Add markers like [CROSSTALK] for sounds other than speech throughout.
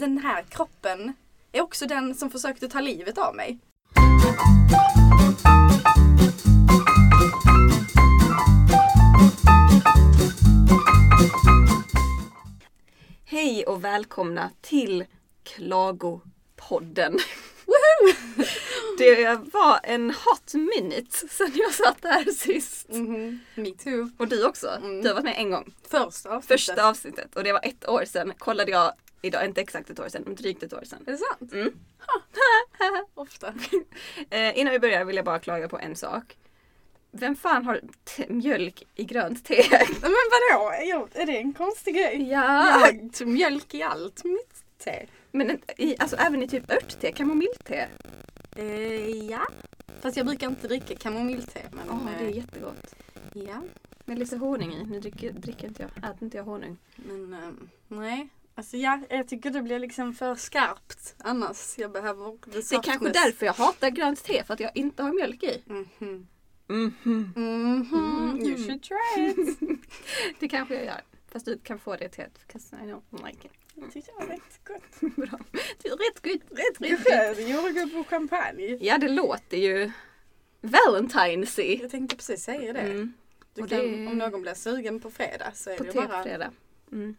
Den här kroppen är också den som försökte ta livet av mig. Hej och välkomna till Klagopodden. [LAUGHS] Det var en hot minute sen jag satt här sist. Mhm, Me too. Och du också. Mm. Du har varit med en gång. Första avsnittet. Första avsnittet och det var ett år sedan. Kollade jag idag, inte exakt ett år sedan, men drygt ett år sedan. Är det sant? Mm. [LAUGHS] Ofta. Eh, innan vi börjar vill jag bara klaga på en sak. Vem fan har mjölk i grönt te? [LAUGHS] Men vadå? Är jag- Är det en konstig grej? Ja! Jag tog mjölk i allt mitt te. Men en- i, alltså även i typ örtte, kamomillte. Eh, ja. Fast jag brukar inte dricka kamomillte. Men Åh, det är eh, jättegott. ja. Med lite honung i. Nu dricker, dricker inte jag, äter inte jag honung. Men ehm, nej. Alltså ja, jag tycker det blir liksom för skarpt annars. Jag behöver the Det är kanske därför jag hatar grönt te, för att jag inte har mjölk i. Mhm. Mhm. Mhm. You should try it. [LAUGHS] Det kanske jag gör. Fast du kan få det teet, 'cause I don't like it. Jag tyckte det var rätt gott. [LAUGHS] Bra. Det är rätt gott. Rätt, rätt, gott. Det gjorde på champagne. Ja, det låter ju Valentine's Jag tänkte precis säga det. mm. Du Och kan, det- Om någon blir sugen på fredag så är På det bara... fredag. Mm.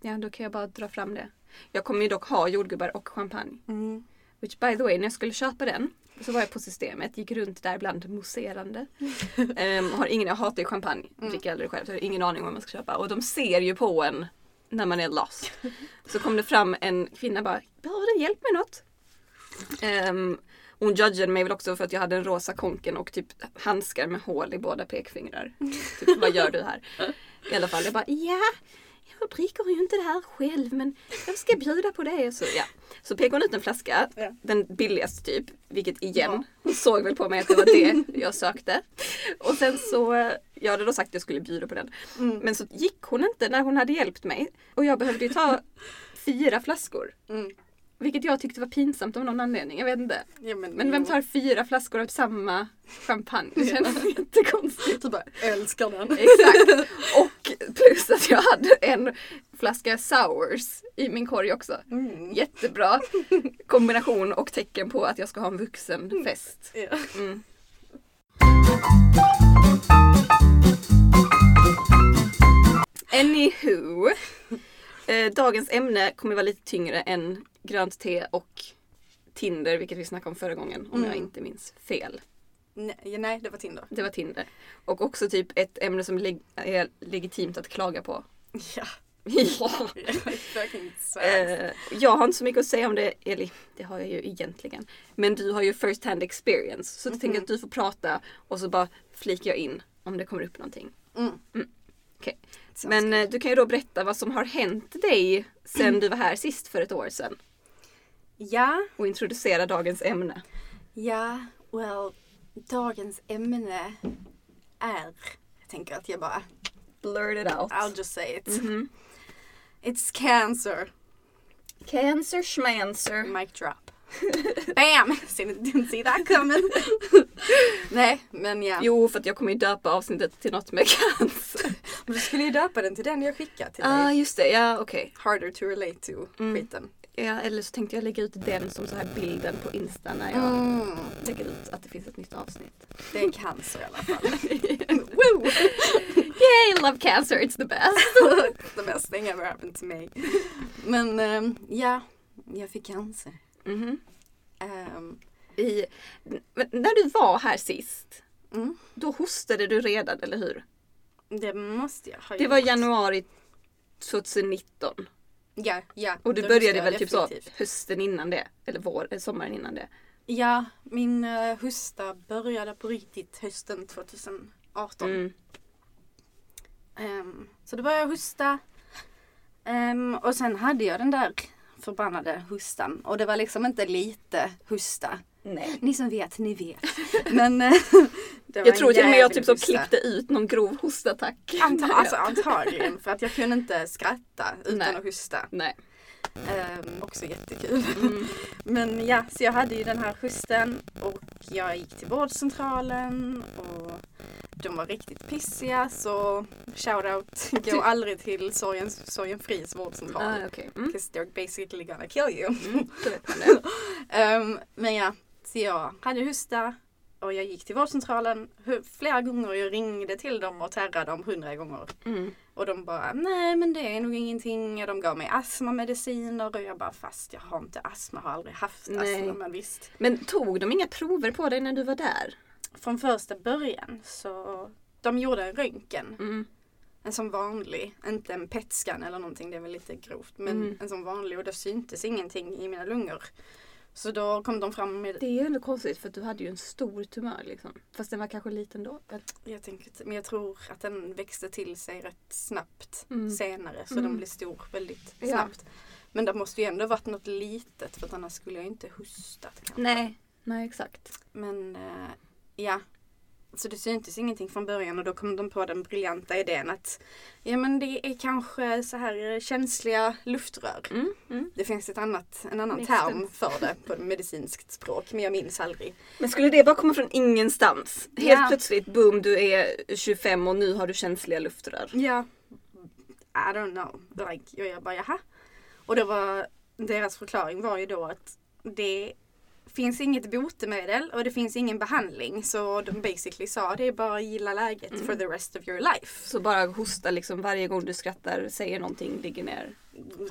Ja, då kan jag bara dra fram det. Jag kommer ju dock ha jordgubbar och champagne. Mm. Which by the way, när jag skulle köpa den så var jag på systemet, gick runt där bland mousserande. [LAUGHS] Ehm, har ingen, jag hatar ju champagne, Mm. dricker aldrig själv så jag har ingen aning om vad man ska köpa. Och de ser ju på en när man är lost. [LAUGHS] Så kom det fram en kvinna bara, behöver du hjälp med något? Ehm, hon judgade mig väl också för att jag hade en rosa konken och typ handskar med hål i båda pekfingrar. Typ, vad gör du här? [LAUGHS] I alla fall, jag bara, ja, jag dricker ju inte det här själv men jag ska bjuda på det. Så, ja. så pekade hon ut en flaska, Ja. den billigaste typ, vilket igen, hon såg väl på mig att det var det jag sökte. Och sen så, jag hade då sagt att jag skulle bjuda på den. Mm. Men så gick hon inte när hon hade hjälpt mig. Och jag behövde ju ta fyra flaskor. Mm. Vilket jag tyckte var pinsamt av någon anledning, jag vet inte. Ja, Men vem tar fyra flaskor av samma champagne? Det känns [LAUGHS] jättekonstigt. Du bara älskar den. Exakt. [LAUGHS] Och plus att jag hade en flaska sours i min korg också. Mm. Jättebra kombination och tecken på att jag ska ha en vuxen fest. Ja. Mm. Anywho. Eh, dagens ämne kommer vara lite tyngre än grönt te och Tinder, vilket vi snackade om förra gången om jag Mm. inte minns fel. Nej, nej, det var Tinder. Det var Tinder. Och också typ ett ämne som leg- är legitimt att klaga på. Ja. [LAUGHS] ja. [LAUGHS] Eh, jag har inte så mycket att säga om det, eller det har jag ju egentligen. Men du har ju first hand experience. Så jag tänker Mhm. att du får prata och så bara flikar jag in om det kommer upp någonting. Mm. Mm. Sounds Men eh, du kan ju då berätta vad som har hänt dig sen [CLEARS THROAT] du var här sist för ett år sedan. Ja, Och introducera dagens ämne. ja, well, dagens ämne är, jag tänker att jag bara, Blurt it out. I'll just say it. Mhm. It's cancer. Cancer schmancer. Mic drop. [LAUGHS] Bam! Didn't see that coming. Nej, men ja. Jo, för att jag kommer ju döpa avsnittet till något med cancer. Men du skulle ju döpa den till den jag skickade till ah, dig. just det. Ja, okej. Harder to relate to Mm. skiten. Ja, eller så tänkte jag lägga ut den som så här bilden på Insta när jag Mm. lägger ut att det finns ett nytt avsnitt. Det är cancer i alla fall. [LAUGHS] Woo! Yay, love cancer, it's the best! [LAUGHS] The best thing ever happened to me. Men ehm, ja, jag fick cancer. Mhm. Ehm, I, men när du var här sist, mm, då hostade du redan, eller hur? Det måste jag ha Det var januari 2019. Ja, ja. Och du började väl typ så definitivt. hösten innan det? Eller vår, sommaren innan det? Ja, min uh, hosta började på riktigt hösten 2018. Mm. Ehm, så då började jag hosta. Ehm, och sen hade jag den där förbannade hostan. Och det var liksom inte lite hosta. Nej. Ni som vet, ni vet. [LAUGHS] Men eh, [LAUGHS] det var Jag tror till och med jag typ så klippte ut någon grov hostattack. Anta, [LAUGHS] alltså, antagligen, för att jag kunde inte skratta utan Nej. att hosta. Nej. Ehm, också jättekul. Mm. Men ja, så jag hade ju den här hosten och jag gick till vårdcentralen och de var riktigt pissiga så shoutout, gå aldrig till sorgen, sorgenfris vårdcentral. Ah, okej. Mm. Because they're basically gonna kill you. Mm. Ehm, men ja, så jag hade hosta och jag gick till vårdcentralen flera gånger och jag ringde till dem och terrade dem hundra gånger. Mm. Och de bara, nej men det är nog ingenting. Och de gav mig astmamediciner och jag bara, fast jag har inte astma, har aldrig haft Nej. astma. Men visst. Men tog de inga prover på dig när du var där? Från första början så, de gjorde en röntgen. Mm. En som vanlig, inte en PET-scan eller någonting, det är väl lite grovt. Men Mm. en som vanlig och det syntes ingenting i mina lungor. Så då kom de fram med Det är ju ändå konstigt för att du hade ju en stor tumör liksom. Fast den var kanske liten då. Jag tänker, men jag tror att den växte till sig rätt snabbt Mm. senare. Så Mm. den blev stor väldigt Ja. snabbt. Men det måste ju ändå varit något litet för att annars skulle jag inte hostat. Kanske. Nej. Nej exakt. Men eh, ja. Så det syntes ingenting från början och då kom de på den briljanta idén att ja men det är kanske så här känsliga luftrör. Mm. Mm. Det finns ett annat, en annan Makes term för det på medicinskt språk men jag minns aldrig. Men skulle det bara komma från ingenstans? Helt Ja. plötsligt, boom, du är 25 och nu har du känsliga luftrör. Ja. I don't know. Like, och jag bara jaha. Och det var, deras förklaring var ju då att det finns inget botemedel och det finns ingen behandling. Så de basically sa det är bara att gilla läget Mm. for the rest of your life. Så bara hosta liksom varje gång du skrattar, säger någonting, ligger ner.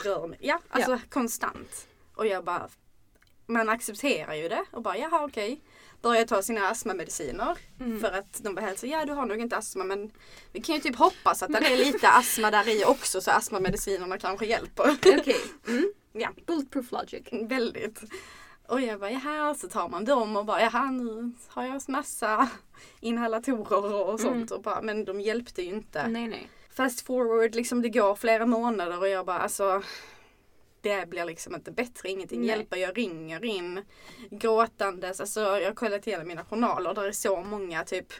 Rör mig. Ja, alltså konstant. Och jag bara, man accepterar ju det och bara jaha okej. Börjar ta sina astmamediciner. Mm. För att de bara hälsar, ja du har nog inte astma men vi kan ju typ hoppas att det är lite astma där i också så astmamedicinerna kanske hjälper. Okej. Mm. Ja. Bulletproof logic. Väldigt. Och jag bara jaha, så tar man dem och bara jaha nu har jag massa inhalatorer och sånt. Mm. Och bara, men de hjälpte ju inte. Nej nej. Fast forward, liksom det går flera månader och jag bara alltså det blir liksom inte bättre, ingenting Nej. hjälper. Jag ringer in gråtandes, alltså jag har kollat igenom mina journaler, där är så många typ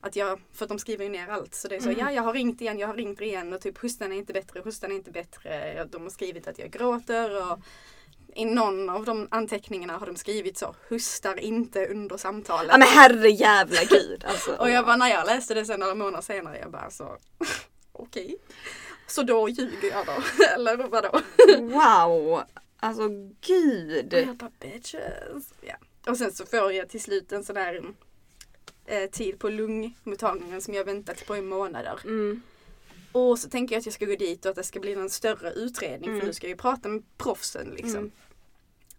att jag, för att de skriver ju ner allt. Så det är så, Mm. ja jag har ringt igen, jag har ringt igen och typ hostan är inte bättre, hostan är inte bättre. De har skrivit att jag gråter och i någon av de anteckningarna har de skrivit så, hostar inte under samtalet. Ja men herre jävla gud. Alltså, [LAUGHS] Och jag bara, när jag läste det sen några månader senare, jag bara så, [LAUGHS] okej. Så då ljuger jag då, [LAUGHS] eller vadå? Wow! Alltså Och gud! jag bara, bitches. Ja. Och sen så får jag till slut en sån där eh, tid på lungmottagningen som jag väntat på i månader. Mm. Och så tänker jag att jag ska gå dit och att det ska bli en större utredning Mm. för nu ska jag ju prata med proffsen liksom. Mm.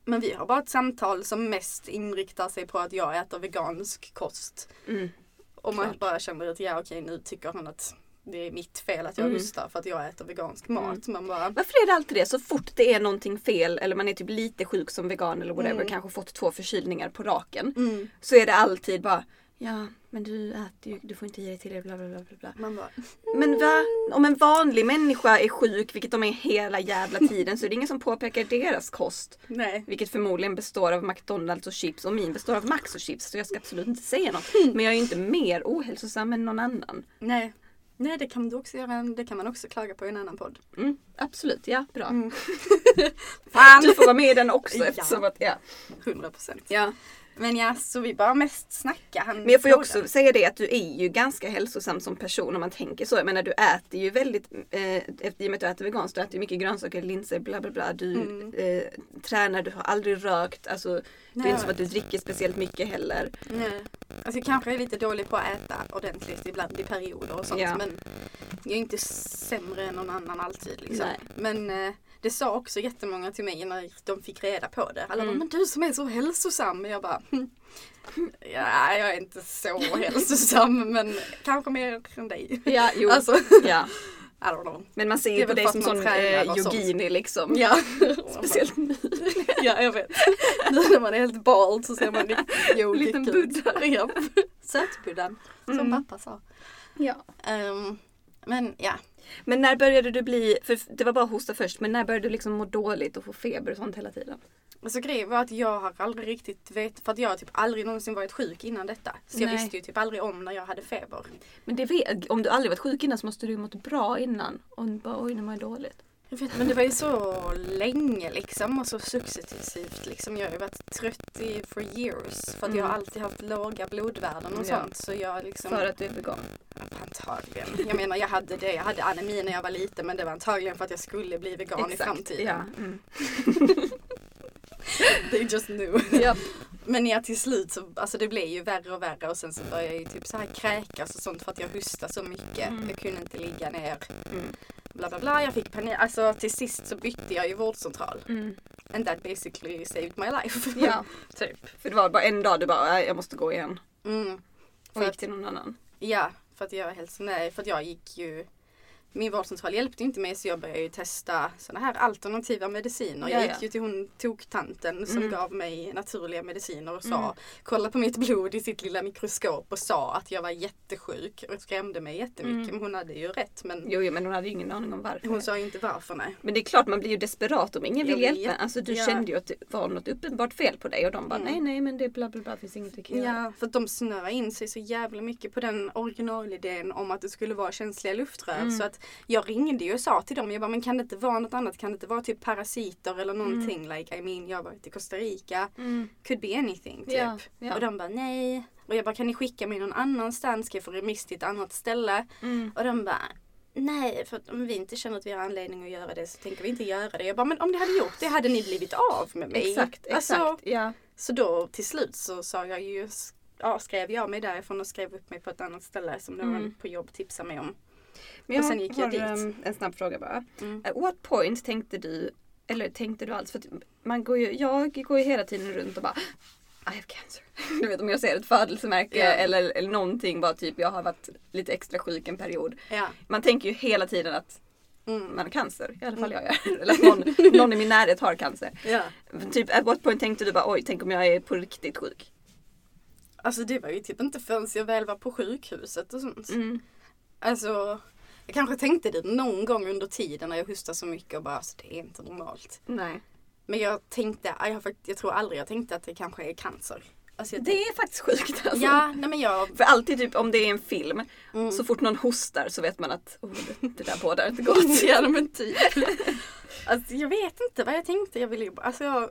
Men vi har bara ett samtal som mest inriktar sig på att jag äter vegansk kost. Mm. Och man Klart. bara känner att ja okej nu tycker hon att det är mitt fel att jag Mm. hostar för att jag äter vegansk mat. Man bara, Varför är det alltid det? Så fort det är någonting fel eller man är typ lite sjuk som vegan eller whatever, Mm. kanske fått två förkylningar på raken. mm. Så är det alltid bara Ja men du äter ju, du får inte ge dig till det bla bla bla bla, man bara Men va? Om en vanlig människa är sjuk, vilket de är hela jävla tiden, så är det ingen som påpekar deras kost. nej. Vilket förmodligen består av McDonalds och chips och min består av Max och chips. Så jag ska absolut inte säga något. Men jag är ju inte mer ohälsosam än någon annan. Nej. Nej det kan du också göra, det kan man också klaga på i en annan podd. Mm, absolut, ja bra. Mm. Fan! Du får vara med i den också [LAUGHS] Ja. eftersom att, ja. 100 procent. ja. Men ja, så vi bara mest snacka. Han Men jag får ju också säga det att du är ju ganska hälsosam som person om man tänker så. Jag menar du äter ju väldigt, eh, i och med att du äter veganskt, du äter ju mycket grönsaker, linser, bla bla bla. Du Mm. eh, tränar, du har aldrig rökt. Alltså, det är Nej. inte som att du dricker speciellt mycket heller. Nej. Alltså jag kanske är lite dålig på att äta ordentligt ibland i perioder och sånt. Ja. Men jag är inte sämre än någon annan alltid. Liksom. Nej. Men eh, det sa också jättemånga till mig när de fick reda på det. Alla Mm. bara, men du som är så hälsosam. Jag bara, "Hm, ja jag är inte så [LAUGHS] hälsosam men kanske mer än dig. Ja, jo. Alltså, ja. [LAUGHS] I don't know. Men man ser ju på dig som sån eh, yogini liksom. Ja. [LAUGHS] Speciellt nu. Ja, jag vet. Nu när man är helt bald så ser man yogig Liten. Buddha. Ja. Sötbuddan, som Mm. pappa sa. Ja. Ehm, men ja, Men när började du bli, för det var bara hosta först, men när började du liksom må dåligt och få feber och sånt hela tiden? alltså grejen var att jag har aldrig riktigt vet, för att jag har typ aldrig någonsin varit sjuk innan detta. Så jag Nej. visste ju typ aldrig om när jag hade feber. Men det vet, om du aldrig varit sjuk innan så måste du ju mått bra innan. Och bara oj nu mår jag dåligt. Vet, men det var ju så länge liksom och så successivt liksom. Jag har ju varit trött i for years för att jag har Mm. alltid haft låga blodvärden och Ja. sånt. Så jag liksom... För att du är vegan. Antagligen. Jag menar jag hade det. Jag hade anemi när jag var liten men det var antagligen för att jag skulle bli vegan i framtiden. Ja. Mm. [LAUGHS] They just knew. Japp. Men ja till slut så, alltså det blev ju värre och värre och sen så började jag ju typ så här kräkas och sånt för att jag hostade så mycket. Mm. Jag kunde inte ligga ner. Mm. Bla bla bla, jag fick panik. Alltså till sist så bytte jag ju vårdcentral. Mm. And that basically saved my life. Ja, [LAUGHS] typ. för det var bara en dag du bara, "Nej, jag måste gå igen. Mm. Och För gick att- till någon annan. Ja, för att jag hälsade nej, för att jag gick ju min vårdcentral hjälpte inte mig så jag började ju testa sådana här alternativa mediciner. Ja, jag ja. gick ju till hon toktanten som Mm. gav mig naturliga mediciner och sa Mm. kolla på mitt blod i sitt lilla mikroskop och sa att jag var jättesjuk och skrämde mig jättemycket. Mm. Men hon hade ju rätt men Jo, jo, men hon hade ju ingen aning om varför. hon sa ju inte varför nej. Men det är klart man blir ju desperat om ingen Jag vill hjälpa. vet. Alltså du Ja. kände ju att det var något uppenbart fel på dig och de bara Mm. nej nej men det är bla bla bla finns inget kan göra. Ja, för att de snöade in sig så jävla mycket på den originalidén om att det skulle vara känsliga luftrör. Mm. Så att jag ringde ju och sa till dem, jag bara, men kan det inte vara något annat? Kan det inte vara typ parasiter eller någonting? Like, I mean, jag har varit i Costa Rica. Mm. Could be anything typ. Ja, ja. Och de bara, nej. Och jag bara, kan ni skicka mig någon annanstans? Ska jag få remiss till ett annat ställe? Mm. Och de bara, nej, för om vi inte känner att vi har anledning att göra det så tänker vi inte göra det. Jag bara, men om ni hade gjort det hade ni blivit av med mig. Exakt, exakt. Alltså, ja. så då till slut så sa jag ju, ja, skrev jag mig därifrån och skrev upp mig på ett annat ställe som någon Mm. på jobb tipsade mig om. Men Och sen gick jag dit. ehm, en snabb fråga bara. Mm. At what point tänkte du, eller tänkte du alls, för man går ju, jag går ju hela tiden runt och bara I have cancer. [LAUGHS] Du vet om jag ser ett födelsemärke Ja. eller, eller någonting bara typ jag har varit lite extra sjuk en period. Ja. Man tänker ju hela tiden att Mm. man har cancer. I alla fall jag gör. [LAUGHS] Eller att någon, någon i min närhet har cancer. ja. Typ at what point tänkte du bara oj tänk om jag är på riktigt sjuk. Alltså det var ju typ inte förrän jag väl var på sjukhuset och sånt. Mm. Alltså jag kanske tänkte det någon gång under tiden när jag hostade så mycket och bara alltså, det är inte normalt. Nej. Men jag tänkte, jag, jag tror aldrig jag tänkte att det kanske är cancer. Alltså, Det är faktiskt sjukt alltså. Ja, nej men jag... För alltid typ om det är en film, Mm. så fort någon hostar så vet man att oh, det, det där bådar inte gott. ja men typ. [LAUGHS] alltså, jag vet inte vad jag tänkte. Jag ville alltså jag,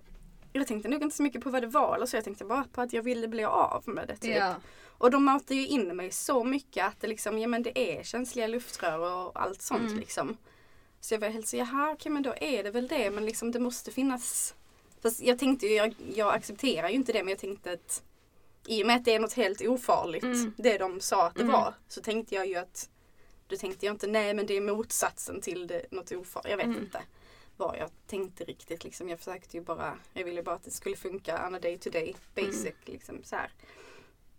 jag tänkte nog inte så mycket på vad det var eller så. Jag tänkte bara på att jag ville bli av med det typ. Ja. Och de matade ju in mig så mycket att det liksom, ja men det är känsliga luftrör och allt sånt Mm. liksom. Så jag var helt så, jaha okej men då är det väl det men liksom det måste finnas. Fast jag tänkte ju, jag, jag accepterar ju inte det men jag tänkte att i och med att det är något helt ofarligt, Mm. det de sa att det Mm. var, så tänkte jag ju att då tänkte jag inte nej men det är motsatsen till det, något ofarligt. Jag vet Mm. inte vad jag tänkte riktigt liksom. Jag försökte ju bara, jag ville bara att det skulle funka on a day to day basic Mm. liksom så här.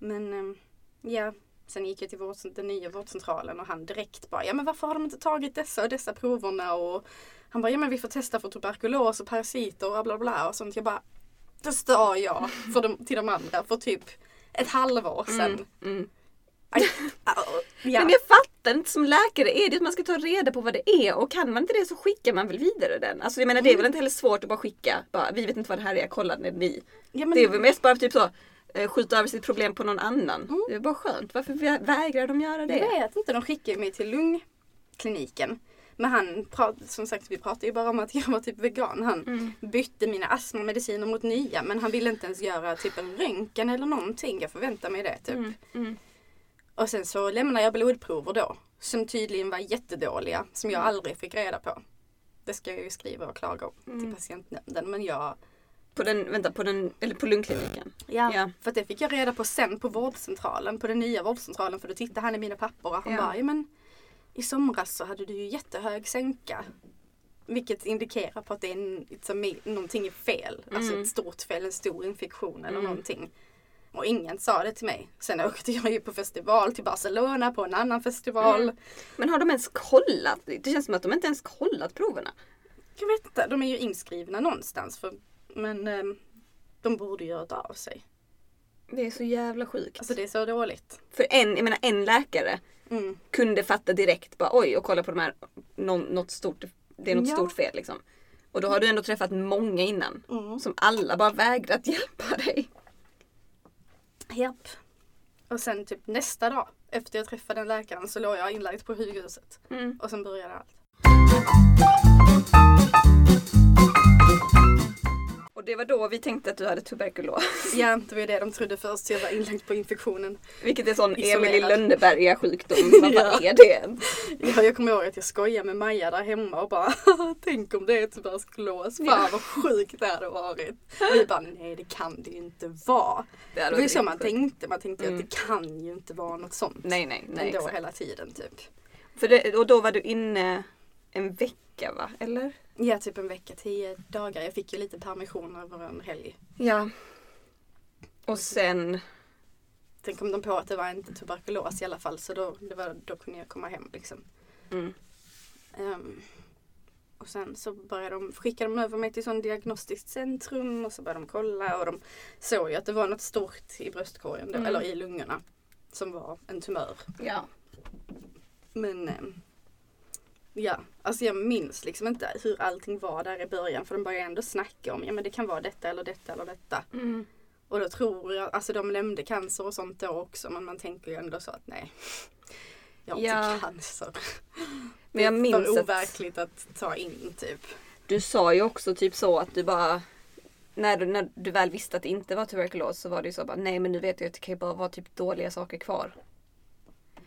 Men ehm, ja, sen gick jag till vård, den nya vårdcentralen och han direkt bara, ja men varför har de inte tagit dessa och dessa proverna och han bara, ja men vi får testa för tuberkulos och parasiter och bla bla och sånt. Jag bara, det sa jag för de, till de andra för typ ett halvår sedan. Mm. Mm. [LAUGHS] Ja. Men jag fattar inte som läkare är det att man ska ta reda på vad det är och kan man inte det så skickar man väl vidare den. Alltså jag menar det är väl inte heller svårt att bara skicka, bara, vi vet inte vad det här är, kolla när ni. ja, men, Det är väl mest bara typ så, skjuta över sitt problem på någon annan. Mm. Det är bara skönt, varför vä- vägrar de göra det? Jag vet inte, de skickade mig till lungkliniken. Men han, prat, som sagt vi pratade ju bara om att jag var typ vegan. Han Mm. bytte mina astmamediciner mot nya men han ville inte ens göra typ en röntgen eller någonting. Jag förväntar mig det typ. Mm. Mm. Och sen så lämnade jag blodprover då. Som tydligen var jättedåliga. Som jag Mm. aldrig fick reda på. Det ska jag ju skriva och klaga om Mm. till patientnämnden. Men jag, På den, vänta, på den, eller på lungkliniken. ja, Ja. för det fick jag reda på sen på vårdcentralen. På den nya vårdcentralen. För då tittade han i mina papper och han Ja. bara, men i somras så hade du ju jättehög sänka. Vilket indikerar på att det är me- någonting är fel. Alltså Mm. ett stort fel, en stor infektion eller Mm. någonting. Och ingen sa det till mig. Sen åkte jag ju på festival till Barcelona på en annan festival. Mm. Men har de ens kollat? Det känns som att de inte ens kollat proverna. Jag vet inte, de är ju inskrivna någonstans. För, men ehm, de borde ju ha av sig. Det är så jävla sjukt. Alltså det är så dåligt. För en, jag menar en läkare Mm. kunde fatta direkt bara oj och kolla på de här, någon, något stort, det är något Ja. stort fel liksom. Och då har du ändå träffat många innan. Mm. Som alla bara vägrat [LAUGHS] hjälpa dig. Japp. Och sen typ nästa dag efter jag träffade den läkaren så låg jag inlagd på sjukhuset. Mm. Och sen började allt. Och det var då vi tänkte att du hade tuberkulos. [LAUGHS] Ja, det var det de trodde först. Jag var inlagd på infektionen. Vilket är sån Isolerad. Emil i Lönneberga sjukdom. [LAUGHS] Ja. är det ens? Ja, jag kommer ihåg att jag skojade med Maja där hemma och bara [LAUGHS] Tänk om det är tuberkulos. Fan Ja. vad sjukt det hade varit. Och vi bara nej det kan det ju inte vara. Det Det var ju så man sjukt. tänkte. Man tänkte Mm. att det kan ju inte vara något sånt. Nej, nej, nej. Ändå exakt. hela tiden typ. För det, och då var du inne en vecka va? Eller? Ja, typ en vecka, tio dagar. Jag fick ju lite permission över en helg. Ja. Och sen, Sen kom de på att det var inte tuberkulos i alla fall så då, det var, då kunde jag komma hem liksom. mm, Ehm, och sen så började de, skickade de över mig till sån diagnostiskt centrum och så började de kolla och de såg ju att det var något stort i bröstkorgen, då, Mm. eller i lungorna. Som var en tumör. ja. Men ehm, ja, alltså jag minns liksom inte hur allting var där i början för de började ändå snacka om, ja men det kan vara detta eller detta eller detta. Mm. Och då tror jag, alltså de nämnde cancer och sånt då också men man tänker ju ändå så att nej. Jag har Ja. inte cancer. Men jag det är minns för att overkligt att ta in typ. du sa ju också typ så att du bara när du, när du väl visste att det inte var tuberkulos så var det ju så bara nej men nu vet jag att det kan ju bara vara typ dåliga saker kvar.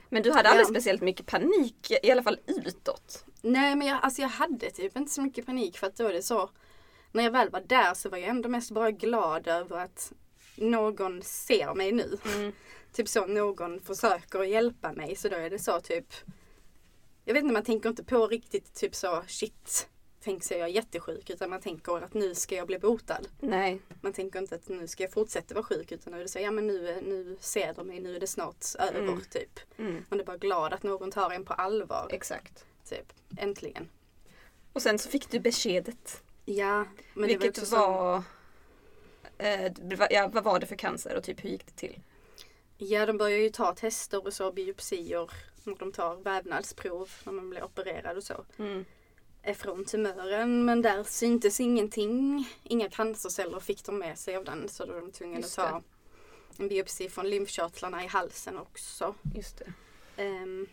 Men du hade aldrig Ja. speciellt mycket panik, i alla fall utåt. Nej men jag, alltså jag hade typ inte så mycket panik för att då är det så. När jag väl var där så var jag ändå mest bara glad över att någon ser mig nu. Mm. [LAUGHS] Typ så någon försöker hjälpa mig så då är det så typ. Jag vet inte man tänker inte på riktigt typ så shit. Tänk är jag jättesjuk utan man tänker att nu ska jag bli botad. Nej. Man tänker inte att nu ska jag fortsätta vara sjuk utan nu är det så ja men nu, är- nu ser de mig, nu är det snart över Mm. typ. Mm. Man är bara glad att någon tar en på allvar. Exakt. Typ. Äntligen. Och sen så fick du beskedet. Ja. Men det var vilket också var, eh, det var ja, vad var det för cancer och typ hur gick det till? Ja de börjar ju ta tester och så biopsier. De tar vävnadsprov när man blir opererad och så. Mm. Från tumören men där syntes ingenting. Inga cancerceller fick de med sig av den så då var de tvungna att ta en biopsi från lymfkörtlarna i halsen också. Just det. Ehm,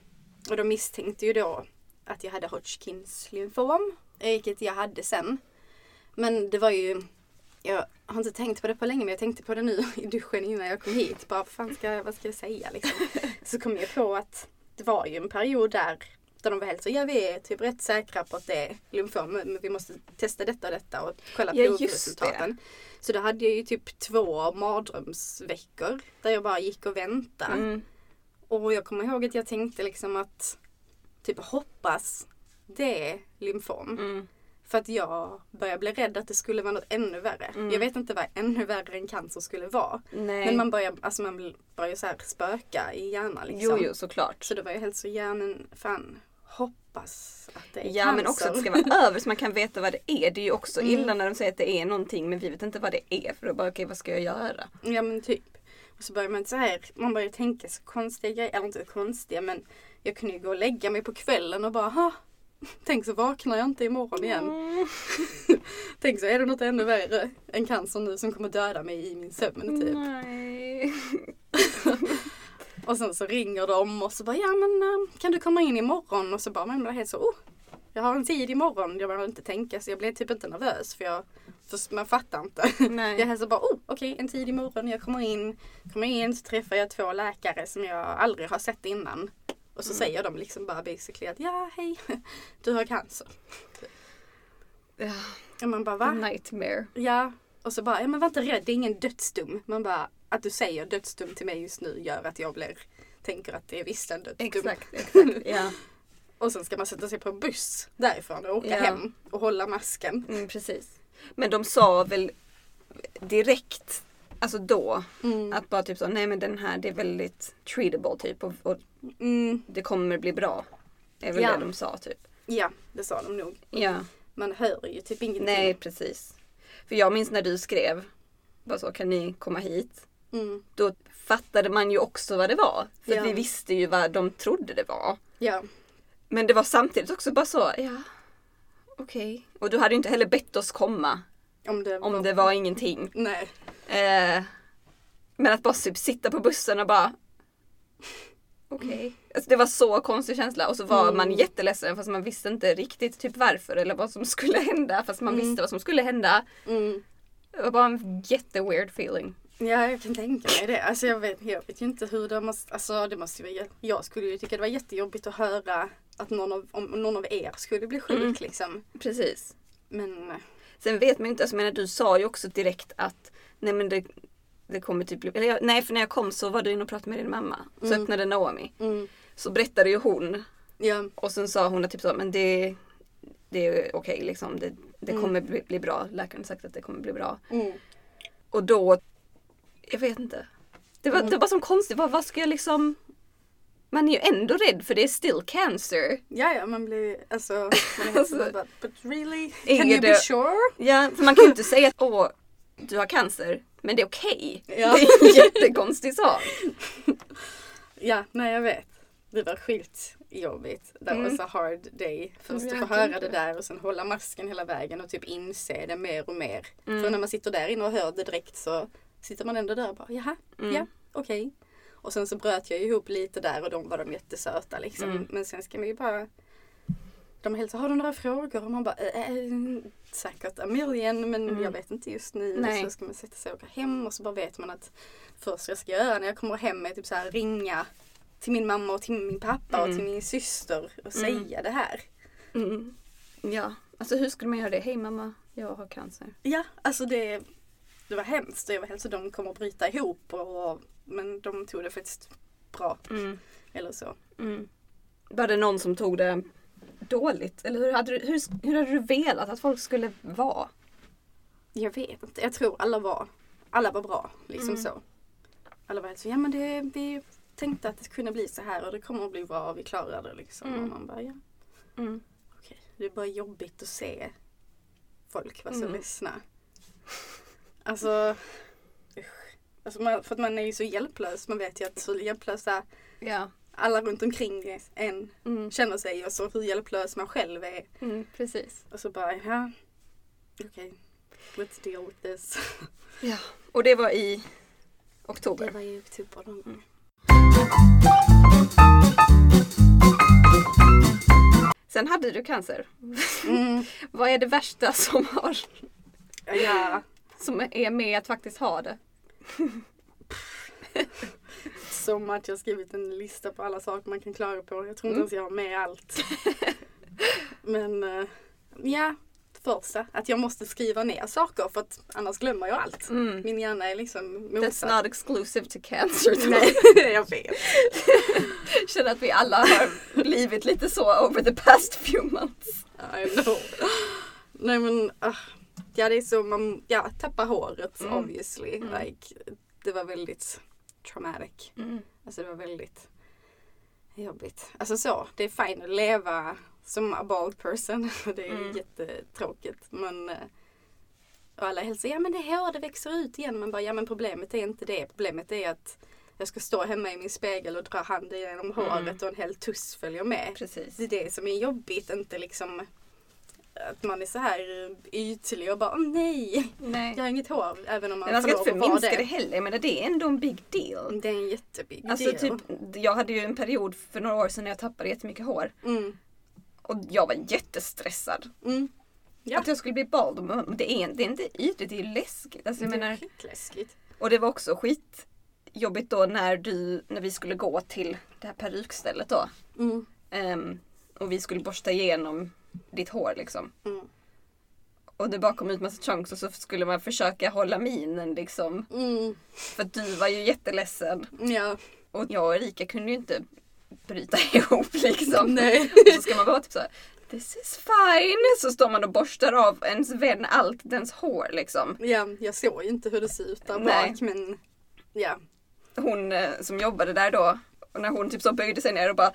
och de misstänkte ju då att jag hade Hodgkins lymfom, vilket jag hade sen. Men det var ju, jag har inte tänkt på det på länge men jag tänkte på det nu [LAUGHS] i duschen innan jag kom hit. Bara, vad, fan ska, vad ska jag säga liksom? [LAUGHS] Så kom jag på att det var ju en period där där de var helt så, ja vi är typ rätt säkra på att det är lymfom men vi måste testa detta och detta och kolla Ja, provresultaten. Så då hade jag ju typ två mardrömsveckor där jag bara gick och väntade. Mm. Och jag kommer ihåg att jag tänkte liksom att typ hoppas det är lymfom. Mm. För att jag började bli rädd att det skulle vara något ännu värre. Mm. Jag vet inte vad ännu värre än cancer skulle vara. Nej. Men man börjar, alltså man börjar så här spöka i hjärnan liksom. Jo, jo, såklart. Så då var jag helt så, men fan hoppas att det är Ja cancer. men också att det ska vara över så man kan veta vad det är. Det är ju också Mm. illa när de säger att det är någonting men vi vet inte vad det är. För då bara okej vad ska jag göra? Ja men typ. Och så börjar man så här, man börjar tänka så konstiga grejer, eller inte konstiga men jag kunde ju gå och lägga mig på kvällen och bara, ha, tänk så vaknar jag inte imorgon igen. Mm. [LAUGHS] Tänk så är det något ännu värre än cancer nu som kommer döda mig i min sömn typ. Nej. [LAUGHS] Och sen så ringer de och så bara, ja men eh, kan du komma in imorgon? Och så bara, man blir helt så, oh, jag har en tid imorgon. Jag behöver inte tänka så jag blev typ inte nervös för jag, för man fattar inte. Nej. [LAUGHS] Jag hälsar bara, oh okej en tid imorgon, jag kommer in. Kommer in så träffar jag två läkare som jag aldrig har sett innan. Och så Mm. säger de liksom bara basically att ja hej, [LAUGHS] du har cancer. Ja, Och man bara a va? nightmare. Ja. Och så bara, ja men var inte rädd, det är ingen dödsdom. Man bara, att du säger dödsdom till mig just nu gör att jag blir, tänker att det är visst en dödsdom. Exakt, exakt. Ja. [LAUGHS] Och sen ska man sätta sig på en buss därifrån och åka Ja. hem och hålla masken. Mm, precis. Men de sa väl direkt, alltså då, Mm. att bara typ så, nej men den här det är väldigt treatable typ och, och Mm. det kommer bli bra. Är väl Ja. det de sa typ. Ja, det sa de nog. Ja, Man hör ju typ ingenting. nej precis. För jag minns när du skrev, bara så, kan ni komma hit? Mm. Då fattade man ju också vad det var. För Ja. vi visste ju vad de trodde det var. Ja. Men det var samtidigt också bara så, ja, okej. Och du hade ju inte heller bett oss komma Om det om det var ingenting. Nej. Eh, men att bara typ sitta på bussen och bara okej. Alltså det var så konstig känsla och så var Mm. man jätteledsen fast man visste inte riktigt typ varför eller vad som skulle hända fast man Mm. visste vad som skulle hända. Mm. Det var bara en jätteweird feeling. Ja, jag kan tänka mig det. Alltså jag vet, jag vet ju inte hur det måste, alltså det måste ju vara, jag skulle ju tycka det var jättejobbigt att höra att någon av, om någon av er skulle bli sjuk Mm. liksom. Precis. Men Sen vet man ju inte, alltså, menar, du sa ju också direkt att nej men det, det kommer typ bli, eller jag, nej för när jag kom så var du inne och pratade med din mamma. Så Mm. öppnade Naomi. mm, Så berättade ju hon ja, och sen sa hon att typ så, men det, det är okej liksom. Det, det Mm. kommer bli, bli bra. Läkaren har sagt att det kommer bli bra. mm, Och då, jag vet inte. Det var, Mm. det var så konstigt, vad, vad ska jag liksom man är ju ändå rädd för det är still cancer. ja, ja man blir, alltså, man Alltså, [LAUGHS] bara, but really? Can you be sure? Ja, för man kan ju inte säga att åh, du har cancer, men det är okej. Ja. Det är en jättekonstig sak. [LAUGHS] Ja, nej jag vet. Det var skitjobbigt. Det Mm. var så hard day. Först att få höra det där och sen hålla masken hela vägen och typ inse det mer och mer. Mm. För när man sitter där inne och hör det direkt så sitter man ändå där och bara jaha, Mm. ja, okej. Och sen så bröt jag ihop lite där och de var de jättesöta liksom. Mm. Men sen ska man ju bara de hälsar, har du några frågor? Och man bara, äh, äh, säkert a million men Mm. jag vet inte just nu. Nej. Så ska man sätta sig och åka hem och så bara vet man att först jag ska göra när jag kommer hem är typ så här ringa till min mamma och till min pappa och Mm. till min syster och Mm. säga det här. Mm. Ja, alltså hur skulle man göra det? Hej mamma, jag har cancer. Ja, alltså det, det var hemskt och jag var helt så de kommer att bryta ihop och, men de tog det faktiskt bra. Mm. Eller så. Mm. Var det någon som tog det dåligt? Eller hur hade, du, hur, hur hade du velat att folk skulle vara? Jag vet inte, jag tror alla var, alla var bra. Liksom Mm. så. Alla var helt så, ja men det, vi tänkte att det kunde bli så här och det kommer att bli bra och vi klarar det liksom. Mm. Och man bara, ja Mm. okej. Det är bara jobbigt att se folk vara så Mm. ledsna. Alltså, usch. Alltså man, för att man är ju så hjälplös. Man vet ju att så hjälplösa Ja. alla runt omkring en Mm. känner sig och så hur hjälplös man själv är. Mm, precis. Och så bara, ja, okej, let's deal with this. Ja. Och det var i Det oktober. var i oktober någon gång. Sen hade du cancer. Mm. [LAUGHS] Vad är det värsta som, har, Ja, som är med att faktiskt ha det? [LAUGHS] som att jag skrivit en lista på alla saker man kan klara på. Jag tror inte Mm. ens jag har med allt. Men eh, ja, första, att jag måste skriva ner saker för att annars glömmer jag allt. Mm. Min hjärna är liksom That's motsatt. not exclusive to cancer. [LAUGHS] Nej, [LAUGHS] jag vet. [LAUGHS] känner att vi alla har blivit lite så over the past few months. I know. Nej men, ah, ja det är så man, ja tappar håret Mm. obviously. Mm. Like, det var väldigt traumatic. Mm. Alltså det var väldigt jobbigt. Alltså så, det är fint att leva som a bald person. [LAUGHS] Det är Mm. jättetråkigt. Men eh, och alla hälsar, ja men det är hår, det växer ut igen. Man bara, ja men problemet är inte det. Problemet är att jag ska stå hemma i min spegel och dra handen genom håret och en hel tuss följer med. Precis. Det är det som är jobbigt, inte liksom att man är så här ytlig och bara, nej, Nej. jag har inget hår. Även om man, Men man ska inte förminska det heller. Men det är ändå en big deal. Det är en jättebig Alltså deal. typ, jag hade ju en period för några år sedan när jag tappade jättemycket hår. Mm. Och jag var jättestressad. Mm. Ja. Att jag skulle bli bald. Men Det är, det är inte ytligt, det är läskigt. Alltså, jag det är menar, skitläskigt. och det var också skitjobbigt då när, du, när vi skulle gå till det här perukstället då. Mm. Ehm, och vi skulle borsta igenom ditt hår liksom. Mm. Och det bara kom ut massa chunks och så skulle man försöka hålla minen liksom. Mm. För du var ju jätteledsen. Ja. Och jag och Erika kunde ju inte bryta [LAUGHS] ihop liksom. Nej. Och så ska man vara typ såhär This is fine. Så står man och borstar av ens vän allt dens hår liksom. Ja, jag såg ju inte hur det ser ut där Nej. bak men ja. Hon eh, som jobbade där då. När hon typ så böjde sig ner och bara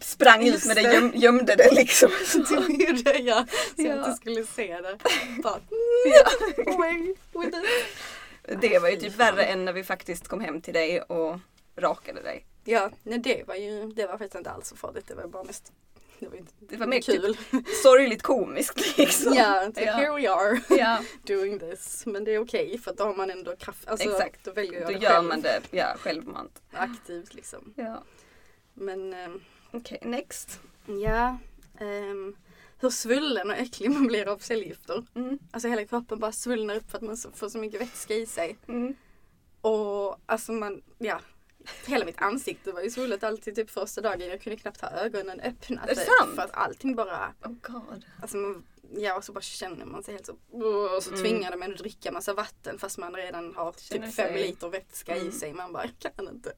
sprang ut Just med det, det. göm, gömde det liksom. [LAUGHS] Så, Du gjorde jag så jag Ja. inte skulle se det. [LAUGHS] Bara, ja. away with it. Det var ju typ värre än när vi faktiskt kom hem till dig och rakade dig. Ja, nej det var ju, det var faktiskt inte alls så farligt. Det var bara mest, det var inte Det var mer kul. Sorgligt komiskt liksom. Ja, typ Ja. here we are [LAUGHS] ja. [LAUGHS] doing this. Men det är okej för att då har man ändå kraft, alltså Exakt. då väljer jag Då det gör själv man det ja, självmant. aktivt liksom. Ja. Men ehm, Okej, next. ja, ehm, hur svullen och äcklig man blir av cellgifter. Mm. Alltså hela kroppen bara svullnar upp för att man får så mycket vätska i sig. Mm. Och alltså man, ja. Hela mitt ansikte var ju svullet alltid typ första dagen. Jag kunde knappt ha ögonen öppna. Typ? För att allting bara, Oh god. alltså man, ja och så bara känner man sig helt så, och så Mm. tvingar man att dricka massa vatten fast man redan har Känner typ fem sig- liter vätska Mm. i sig. Man bara, jag kan inte.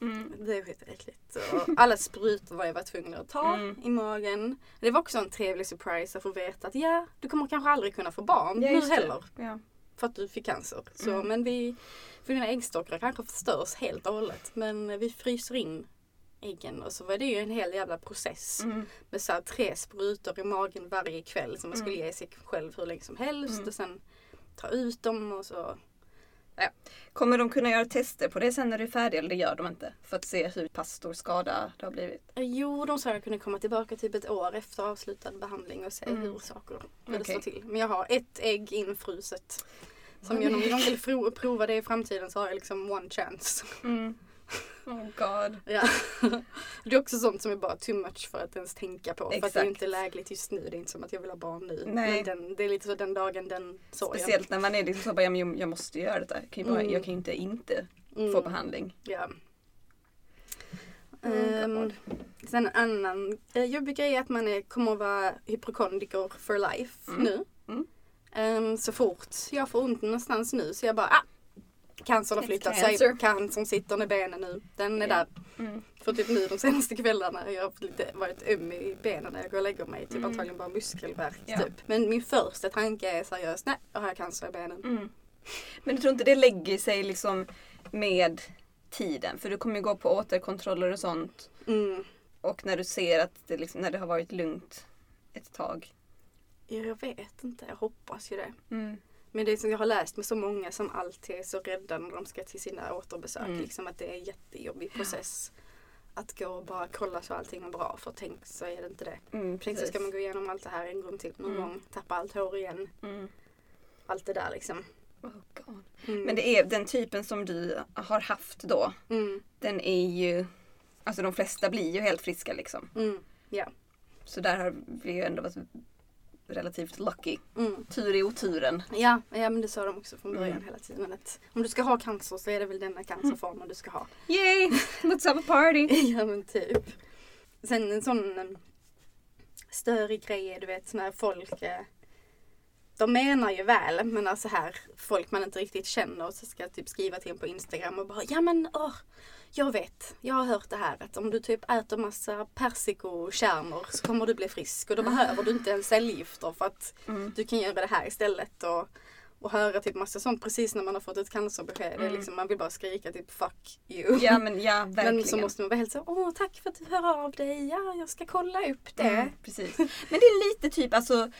Mm. Det är skitäckligt. Alla sprutor var jag var tvungen att ta Mm. i magen. Det var också en trevlig surprise att få veta att ja, du kommer kanske aldrig kunna få barn Ja, nu heller. Ja. För att du fick cancer. Så, Mm. Men vi, för dina äggstockar kanske förstörs helt och hållet. Men vi fryser in äggen och så var det ju en hel jävla process. Mm. Med så tre sprutor i magen varje kväll som man skulle Mm. ge sig själv hur länge som helst. Mm. Och sen ta ut dem och så. Kommer de kunna göra tester på det sen när du är färdig eller det gör de inte? För att se hur pass stor skada det har blivit? Eh, Jo, de sa att jag kunde komma tillbaka typ ett år efter avslutad behandling och se Mm. hur saker Okej. står till. Men jag har ett ägg infruset. Som jag om någon vill prova det i framtiden så har jag liksom one chance. Mm. [LAUGHS] Oh god. Ja. [LAUGHS] Det är också sånt som är bara too much för att ens tänka på. För att det är Exakt. inte lägligt just nu. Det är inte som att jag vill ha barn nu. Nej. Den, det är lite så den dagen den sorgen. Speciellt när man är liksom så bara, men jag, jag måste göra detta. Jag kan ju bara, Mm. jag kan ju inte inte Mm. få behandling. Ja. Ehm, God. sen en annan eh, jobbig grej är att man är, kommer att vara hypokondriker for life Mm. nu. Mm. Ehm, så fort jag får ont någonstans nu så jag bara ah, Cancern har flyttat sig. Cancern sitter i benen nu. Den är Ja. där. Mm. För typ nu de senaste kvällarna har jag haft lite, varit öm i benen när jag går och lägger mig. Typ Mm. antagligen bara muskelvärk Ja. typ. Men min första tanke är seriöst, nej jag har cancer i benen. Mm. Men du tror inte det lägger sig liksom med tiden? För du kommer ju gå på återkontroller och sånt. Mm. Och när du ser att det, liksom, när det har varit lugnt ett tag. Ja, jag vet inte, jag hoppas ju det. Mm. Men det är som jag har läst med så många som alltid är så rädda när de ska till sina återbesök. Mm. Liksom att det är en jättejobbig process. Att gå och bara kolla så allting är bra. För tänk så är det inte det. Mm, Tänk så ska man gå igenom allt det här en gång till någon Mm. gång. Tappa allt hår igen. Mm. Allt det där liksom. Oh, God. Mm. Men det är den typen som du har haft då. Mm. Den är ju, alltså de flesta blir ju helt friska liksom. Mm. Ja. Så där har vi ju ändå varit relativt lucky. Mm. Tur i oturen. Ja, ja, men det sa de också från början Mm. hela tiden. Att om du ska ha cancer så är det väl denna cancerformen du ska ha. Yay! Let's have a party! [LAUGHS] ja men typ. Sen en sån en större grej är du vet när folk eh, de menar ju väl men alltså här folk man inte riktigt känner så ska typ skriva till en på Instagram och bara ja men åh jag vet, jag har hört det här att om du typ äter massa persikokärnor så kommer du bli frisk och då behöver du inte ens cellgifter för att Mm. du kan göra det här istället. Och, och höra typ massa sånt precis när man har fått ett cancerbesked. Mm. liksom, man vill bara skrika typ fuck you. Ja men ja, verkligen. [LAUGHS] Men så måste man vara helt så, åh tack för att du hör av dig, ja jag ska kolla upp det. Mm, precis. Men det är lite typ alltså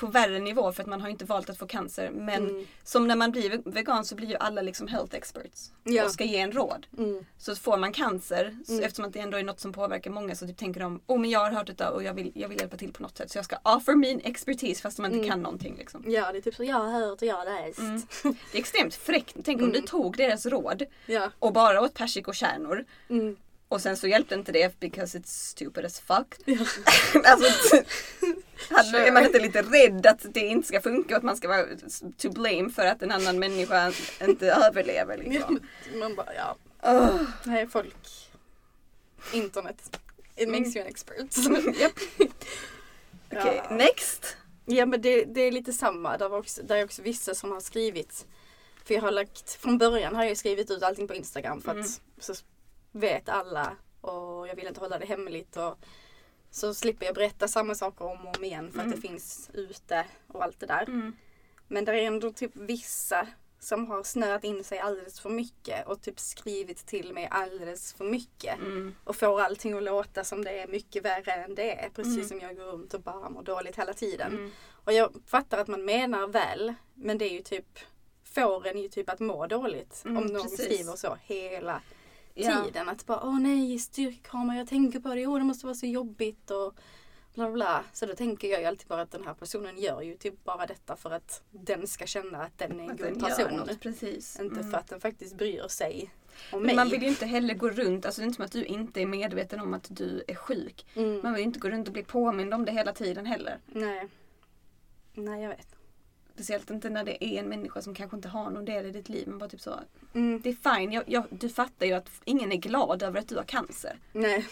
på värre nivå för att man har inte valt att få cancer. Men Mm. som när man blir vegan så blir ju alla liksom health experts. Ja. Och ska ge en råd. Mm. Så får man cancer, så Mm. eftersom att det ändå är något som påverkar många så typ tänker de oh men jag har hört detta och jag vill, jag vill hjälpa till på något sätt. Så jag ska offer min expertis fast man inte Mm. kan någonting. Liksom. Ja det är typ så, jag har hört och jag har läst. Mm. Det är extremt fräckt. Tänk om Mm. du tog deras råd Ja. och bara åt persikokärnor Mm. Och sen så hjälpte inte det because it's stupid as fuck. Ja. [LAUGHS] alltså, hade, är man inte lite rädd att det inte ska funka och att man ska vara to blame för att en annan människa inte överlever liksom? Man bara, ja. Ugh. Nej folk. Internet. It makes you an expert. [LAUGHS] Japp. Okej, Ja. next. Ja men det, det är lite samma. Det, var också, det är också vissa som har skrivit. För jag har lagt, från början har jag skrivit ut allting på Instagram för att Mm. så vet alla och jag vill inte hålla det hemligt. Och, så slipper jag berätta samma saker om och om igen för Mm. att det finns ute och allt det där. Mm. Men det är ändå typ vissa som har snöat in sig alldeles för mycket och typ skrivit till mig alldeles för mycket. Mm. Och får allting att låta som det är mycket värre än det är. Precis Mm. som jag går runt och bara mår dåligt hela tiden. Mm. Och jag fattar att man menar väl. Men det är ju typ får en ju typ att må dåligt. Mm, om någon precis. skriver så hela Ja. tiden. Att bara åh nej styrkekramar jag tänker på det. Åh det måste vara så jobbigt. Och bla bla, bla. Så då tänker jag ju alltid bara att den här personen gör ju typ bara detta för att den ska känna att den är en Att god person. något, precis. Inte Mm. för att den faktiskt bryr sig. om Men mig. man vill ju inte heller gå runt, alltså det är inte som att du inte är medveten om att du är sjuk. mm. Man vill ju inte gå runt och bli påmind om det hela tiden heller. Nej. Nej, jag vet. Speciellt inte när det är en människa som kanske inte har någon del i ditt liv. Man bara typ så, Mm. det är fine, jag, jag, du fattar ju att ingen är glad över att du har cancer. Nej.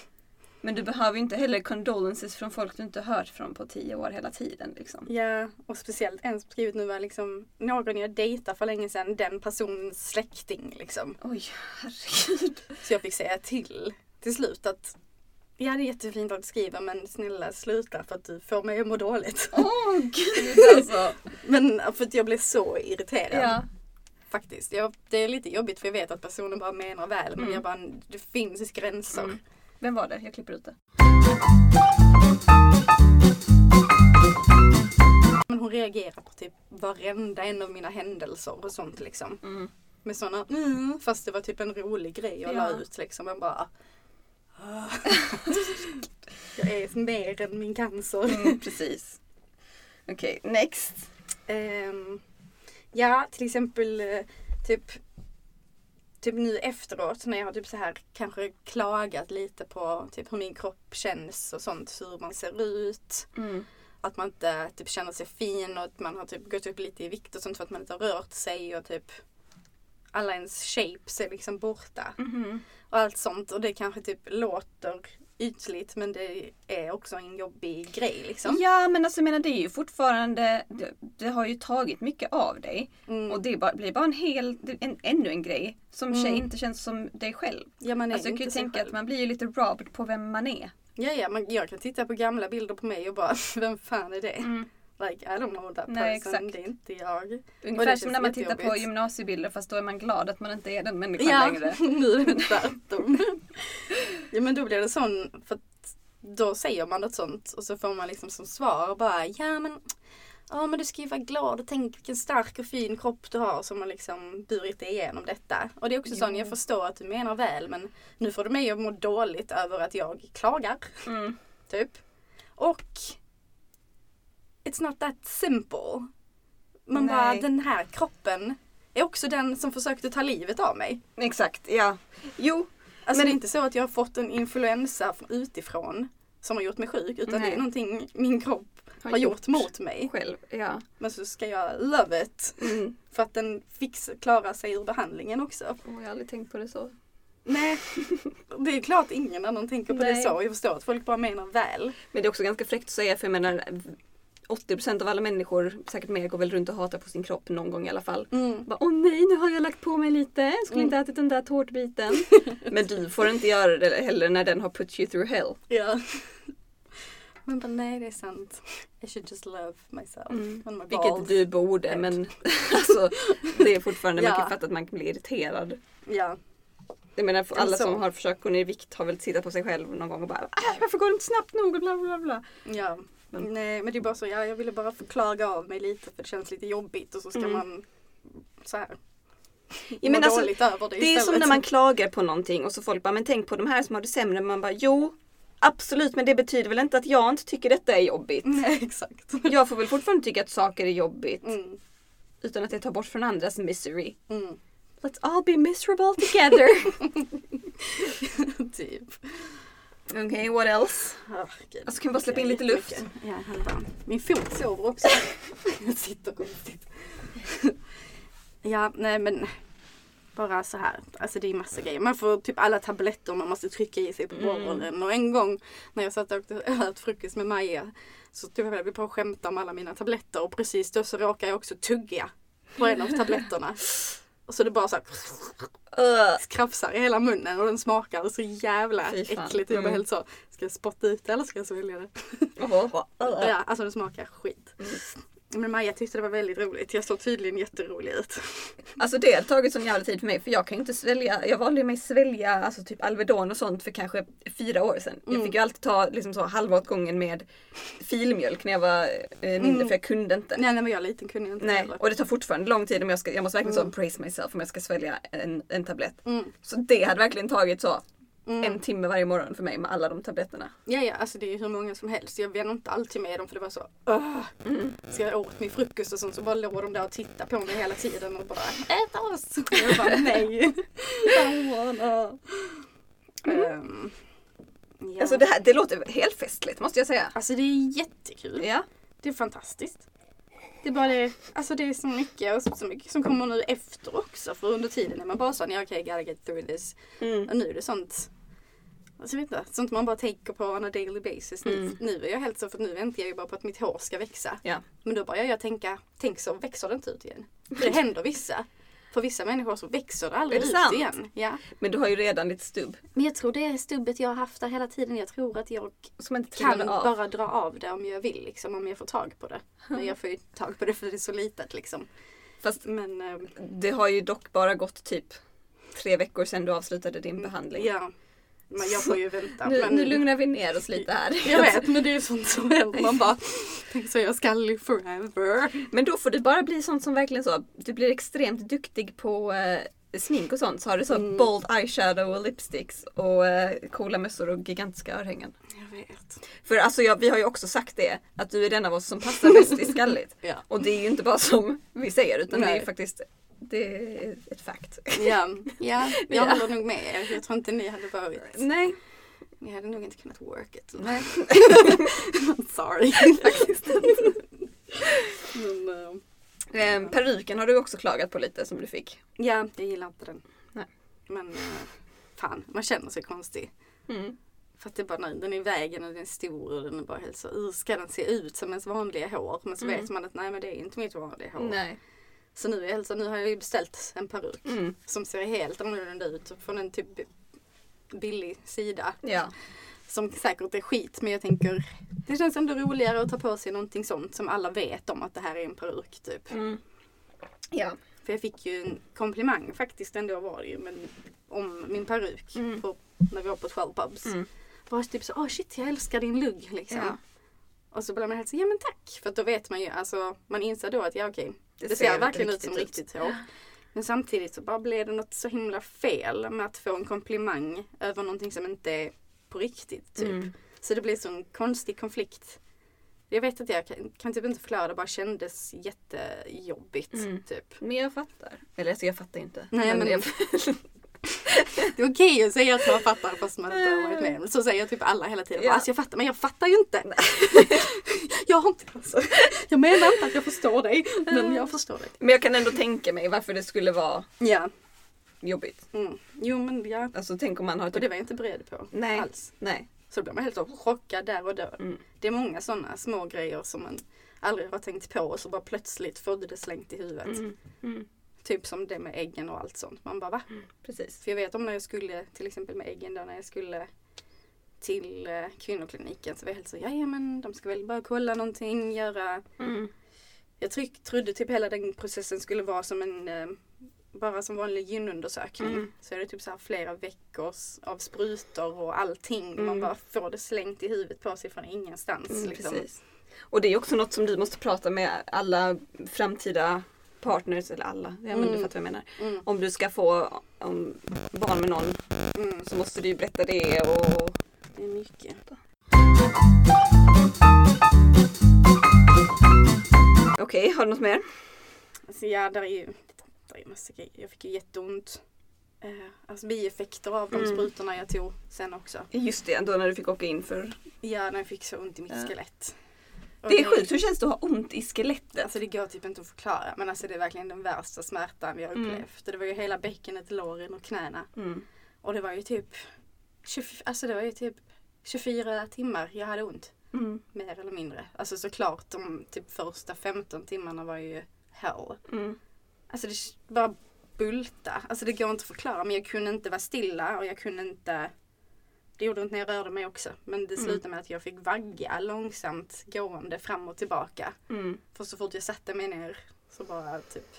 Men du behöver ju inte heller condolences från folk du inte hört från på tio år hela tiden. Liksom. Ja, och speciellt en som skrivit nu var liksom någon jag dejtade för länge sedan, den personens släkting liksom. Oj, herregud. Så jag fick säga till till slut att ja det är jättefint att du skriver men snälla sluta för att du får mig att må dåligt. Åh gud alltså. [LAUGHS] Men för att jag blev så irriterad. Ja. Faktiskt. Jag, det är lite jobbigt för jag vet att personen bara menar väl men Mm. jag bara, det finns gränser. Mm. Vem var det? Jag klipper ut det. Men hon reagerar på typ varenda en av mina händelser och sånt liksom. Mm. Med sådana mm, fast det var typ en rolig grej jag Ja. la ut liksom. Jag bara. [LAUGHS] Jag är mer än min cancer. Mm, precis. Okej, next. Ehm, ja, till exempel eh, typ Typ nu efteråt när jag har typ så här kanske klagat lite på typ hur min kropp känns och sånt, hur man ser ut. Mm. Att man inte typ känner sig fin och att man har typ gått upp lite i vikt och sånt för att man inte har rört sig och typ alla ens shapes är liksom borta. Mhm. Och allt sånt och det kanske typ låter ytligt men det är också en jobbig grej liksom. Ja men alltså jag menar det är ju fortfarande, det, det har ju tagit mycket av dig. Mm. Och det bara, blir bara en hel, en, ännu en grej som tjej Mm. inte känns som dig själv. ja, man är Alltså jag kan ju tänka själv. att man blir ju lite robbed på vem man är. Ja, ja, men jag kan titta på gamla bilder på mig och bara, [LAUGHS] vem fan är det? Like, I don't know that person, Nej, exakt. det är inte jag. Ungefär som när man tittar på gymnasiebilder fast då är man glad att man inte är den människan Ja, längre. [LAUGHS] nu är det tvärtom. ja men då blir det sån, för då säger man något sånt och så får man liksom som svar bara, ja men Ja men du ska ju vara glad och tänk vilken stark och fin kropp du har som har liksom burit dig igenom detta. Och det är också sån, jag förstår att du menar väl men nu får du mig att må dåligt över att jag klagar. Mm. Typ. Och It's not that simple. Man Nej. bara, den här kroppen är också den som försökte ta livet av mig. Exakt, ja. Jo, Alltså Men- det är inte så att jag har fått en influensa från- utifrån som har gjort mig sjuk utan det Nej. är någonting min kropp har, gjort mot mig. själv. Ja. Men så ska jag love it Mm. för att den fick klara sig ur behandlingen också. Oh, jag har aldrig tänkt på det så. Nej, [LAUGHS] det är klart ingen annan tänker på det Nej. så. Jag förstår att folk bara menar väl. Men det är också ganska fräckt att säga för jag menar 80% av alla människor, säkert mer, går väl runt och hatar på sin kropp någon gång i alla fall. Mm. Bara, Åh nej, nu har jag lagt på mig lite. Skulle Mm. inte ätit den där tårtbiten. [LAUGHS] Men du får inte göra det heller när den har put you through hell. Ja. [LAUGHS] Men bara, nej det är sant. I should just love myself. Mm. my Vilket du borde men [LAUGHS] alltså, det är fortfarande, man Ja. kan fatta att man kan bli irriterad. Ja. Jag menar för alla som har försökt gå ner i vikt har väl tittat på sig själv någon gång och bara "Ah, varför går det inte snabbt nog och bla bla bla. Ja. Men- Nej men det är bara så, ja, jag ville bara förklaga av mig lite för det känns lite jobbigt och så ska Mm. man så här. Ja, men alltså, dåligt över det Det är som när man klagar på någonting och så folk bara men tänk på de här som har det sämre. Man bara jo absolut men det betyder väl inte att jag inte tycker detta är jobbigt. Nej [LAUGHS] exakt. Jag får väl fortfarande tycka att saker är jobbigt Mm. utan att det tar bort från andras misery. Mm. Let's all be miserable together. [LAUGHS] typ. Okej, okay, what else? Oh, gud. Alltså kan vi bara släppa in lite luft? Ja. Min fot sover också. [LAUGHS] jag sitter konstigt. ja, nej men. Bara så här. Alltså det är massa grejer. Man får typ alla tabletter man måste trycka i sig på Mm. morgonen. Och en gång när jag satt och åt [LAUGHS] frukost med Maja så tog jag på att skämta om alla mina tabletter och precis då så råkade jag också tugga på en av tabletterna. Och så det bara så här Uh. krafsar i hela munnen och den smakar så jävla äckligt. Jag Mm. helt så, ska jag spotta ut det eller ska jag svälja det? Ja, alltså det smakar skit. Mm. Men Maja tyckte det var väldigt roligt. Jag såg tydligen jätterolig ut. [LAUGHS] Alltså det har tagit sån jävla tid för mig för jag kan ju inte svälja, jag valde mig svälja alltså typ Alvedon och sånt för kanske fyra år sedan. Jag Mm. fick ju alltid ta liksom så halva åt gången med filmjölk när jag var eh, mindre Mm. för jag kunde inte. Nej, när jag var liten kunde jag inte Nej, heller. och det tar fortfarande lång tid om jag ska, jag måste verkligen Mm. så brace myself om jag ska svälja en, en tablett. Mm. Så det hade verkligen tagit så Mm. en timme varje morgon för mig med alla de tabletterna. Ja, ja, alltså det är ju hur många som helst. Jag vände inte alltid med dem för det var så "Ugh." Mm. Så jag åt min frukost och sånt så bara låg de där och tittade på mig hela tiden och bara ät oss. [LAUGHS] Och jag bara nej. Wanna. [LAUGHS] Ehm, ja. Alltså det, här, det låter helt festligt måste jag säga. alltså det är jättekul. Ja. Det är fantastiskt. Det är bara det, alltså det är så mycket och så, mycket som kommer nu efter också. För under tiden är man bara sån, ja okej, gotta get through this. Mm. Och nu är det sånt, alltså jag vet inte, sånt man bara tänker på on a daily basis. Nu, Mm. nu är jag helt så, för nu väntar jag ju bara på att mitt hår ska växa. Ja. Men då börjar jag tänka, tänk så växer det inte ut igen. För [LAUGHS] det händer vissa. För vissa människor så växer det aldrig det ut sant? igen. Ja. Men du har ju redan lite stubb Men jag tror det är stubbet jag har haft där hela tiden. Jag tror att jag kan bara dra av det om jag vill, liksom, om jag får tag på det. Men jag får ju tag på det för det är så litet liksom. Fast Men eh, det har ju dock bara gått typ tre veckor sedan du avslutade din behandling. ja, men jag får ju vänta. Nu, men, nu lugnar vi ner oss lite här. Jag vet, men det är ju sånt som händer. Man bara, tänk så jag ska live forever. Men då får du bara bli sånt som verkligen så, du blir extremt duktig på eh, smink och sånt. Så har du så Mm. bold eyeshadow och lipsticks och eh, coola mössor och gigantiska örhängen. Jag vet. För alltså jag, vi har ju också sagt det, att du är den av oss som passar bäst i skalligt. [LAUGHS] Ja. Och det är ju inte bara som vi säger utan det är Nej. ju faktiskt det är ett fact. Ja, [LAUGHS] ja, jag Ja. håller nog med er. Jag tror inte ni hade varit, Nej. ni hade nog inte kunnat work it. Nej. [LAUGHS] [LAUGHS] Sorry. Faktiskt Men, eh, Eh, peruken har du också klagat på lite som du fick. ja, jag gillar inte den. Nej. Men eh, fan, man känner sig konstig. Mm. För att det är bara, nej, den är i vägen och den är stor och den är bara helt så, "Ugh, ska den se ut som ens vanliga hår? Men så Mm. vet man att nej men det är inte mitt vanliga hår. Nej. Så nu, är jag helt så, nu har jag ju beställt en peruk Mm. som ser helt annorlunda ut från en typ billig sida. Ja. Som säkert är skit men jag tänker det känns ändå roligare att ta på sig någonting sånt som alla vet om att det här är en peruk typ. Mm. Ja. För jag fick ju en komplimang faktiskt ändå var det ju men, om min peruk Mm. på, när vi var på 12 pubs. Mm. Bara typ så, åh shit jag älskar din lugg liksom. Ja. Och så blir man helt så, ja men tack. För då vet man ju, alltså man inser då att ja okej, det, Det ser, verkligen ut som riktigt hår. [LAUGHS] Men samtidigt så bara blev det något så himla fel med att få en komplimang över någonting som inte är på riktigt. Typ. Mm. Så det blir så en konstig konflikt. Jag vet att jag kan, kan typ inte förklara, det bara kändes jättejobbigt. Mm. Typ. Men jag fattar. Eller alltså jag fattar inte. Nej, men- jag, [LAUGHS] [LAUGHS] Det är okej att säga att man fattar fast man inte har varit med. Så säger typ alla hela tiden. Ja. Alltså jag fattar, men jag fattar ju inte. [LAUGHS] jag har inte alltså, Jag menar inte att jag förstår dig, men jag förstår dig. men jag kan ändå tänka mig varför det skulle vara Ja. jobbigt. Mm. Jo men ja. Alltså tänk om man har Och det typ... var jag inte beredd på Nej. alls. Nej. Så då blir man helt så chockad där och då. Mm. Det är många sådana små grejer som man aldrig har tänkt på och så bara plötsligt får du det slängt i huvudet. Mm. Mm. Typ som det med äggen och allt sånt. Man bara va? Precis. För jag vet om när jag skulle, till exempel med äggen då, när jag skulle till eh, kvinnokliniken så var jag helt så, ja men de ska väl bara kolla någonting, göra. Mm. Jag tryck, trodde typ hela den processen skulle vara som en, eh, bara som vanlig gynundersökning. Mm. Så är det typ så här flera veckors av sprutor och allting. Man Mm. bara får det slängt i huvudet på sig från ingenstans. Mm, liksom. Och det är också något som du måste prata med alla framtida partners, eller alla, ja men du Mm. fattar vad jag menar. Mm, Om du ska få om, barn med någon mm. så måste du ju berätta det och Det är mycket. Okej, har du något mer? Alltså ja, där är ju där är massa grejer. Jag fick ju jätteont. Eh, alltså bieffekter av de Mm. sprutorna jag tog sen också. Just det, då när du fick åka in för... Ja, när jag fick så ont i mitt Ja. skelett. Det är sjukt, hur känns det att ha ont i skelettet? Alltså det går typ inte att förklara men alltså det är verkligen den värsta smärtan vi har Mm. upplevt. Det var ju hela bäckenet, låren och knäna. Mm. Och det var ju typ 20, alltså det var ju typ 24 timmar jag hade ont. Mm. Mer eller mindre. Alltså såklart de typ första 15 timmarna var ju hell. Mm. Alltså det bara bulta. Alltså det går inte att förklara men jag kunde inte vara stilla och jag kunde inte det gjorde ont när jag rörde mig också. Men det Mm. slutade med att jag fick vagga långsamt gående fram och tillbaka. Mm. För så fort jag satte mig ner så bara typ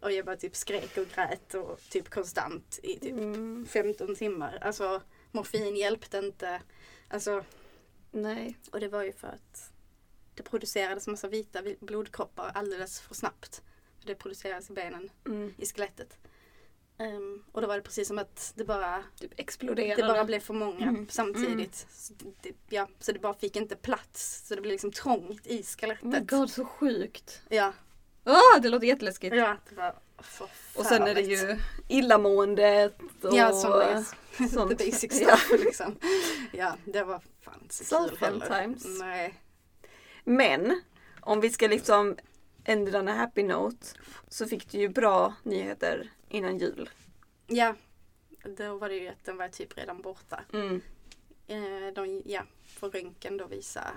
och jag bara typ skrek och grät och typ konstant i typ Mm. 15 timmar. Alltså morfin hjälpte inte. Alltså, Nej. och det var ju för att det producerades massa vita vi- blodkroppar alldeles för snabbt. Det produceras i benen, Mm. i skelettet. Ehm, och då var det precis som att det bara, Typ det exploderade. bara blev för många Mm. samtidigt. Så, det, ja, så det bara fick inte plats. Så det blev liksom trångt i skelettet. Oh my god, så sjukt. Ja, Ah, det låter jätteläskigt. ja, det var Och sen är det ju illamåendet och Ja, som är [LAUGHS] sånt. [LAUGHS] the basic Ja. stuff liksom. Ja, det var fan inte så kul heller. times. Nej. Men om vi ska liksom ändra en happy note så fick du ju bra nyheter innan jul. Ja, då var det ju att den var typ redan borta. Mm. Eh, de, ja, på röntgen då visa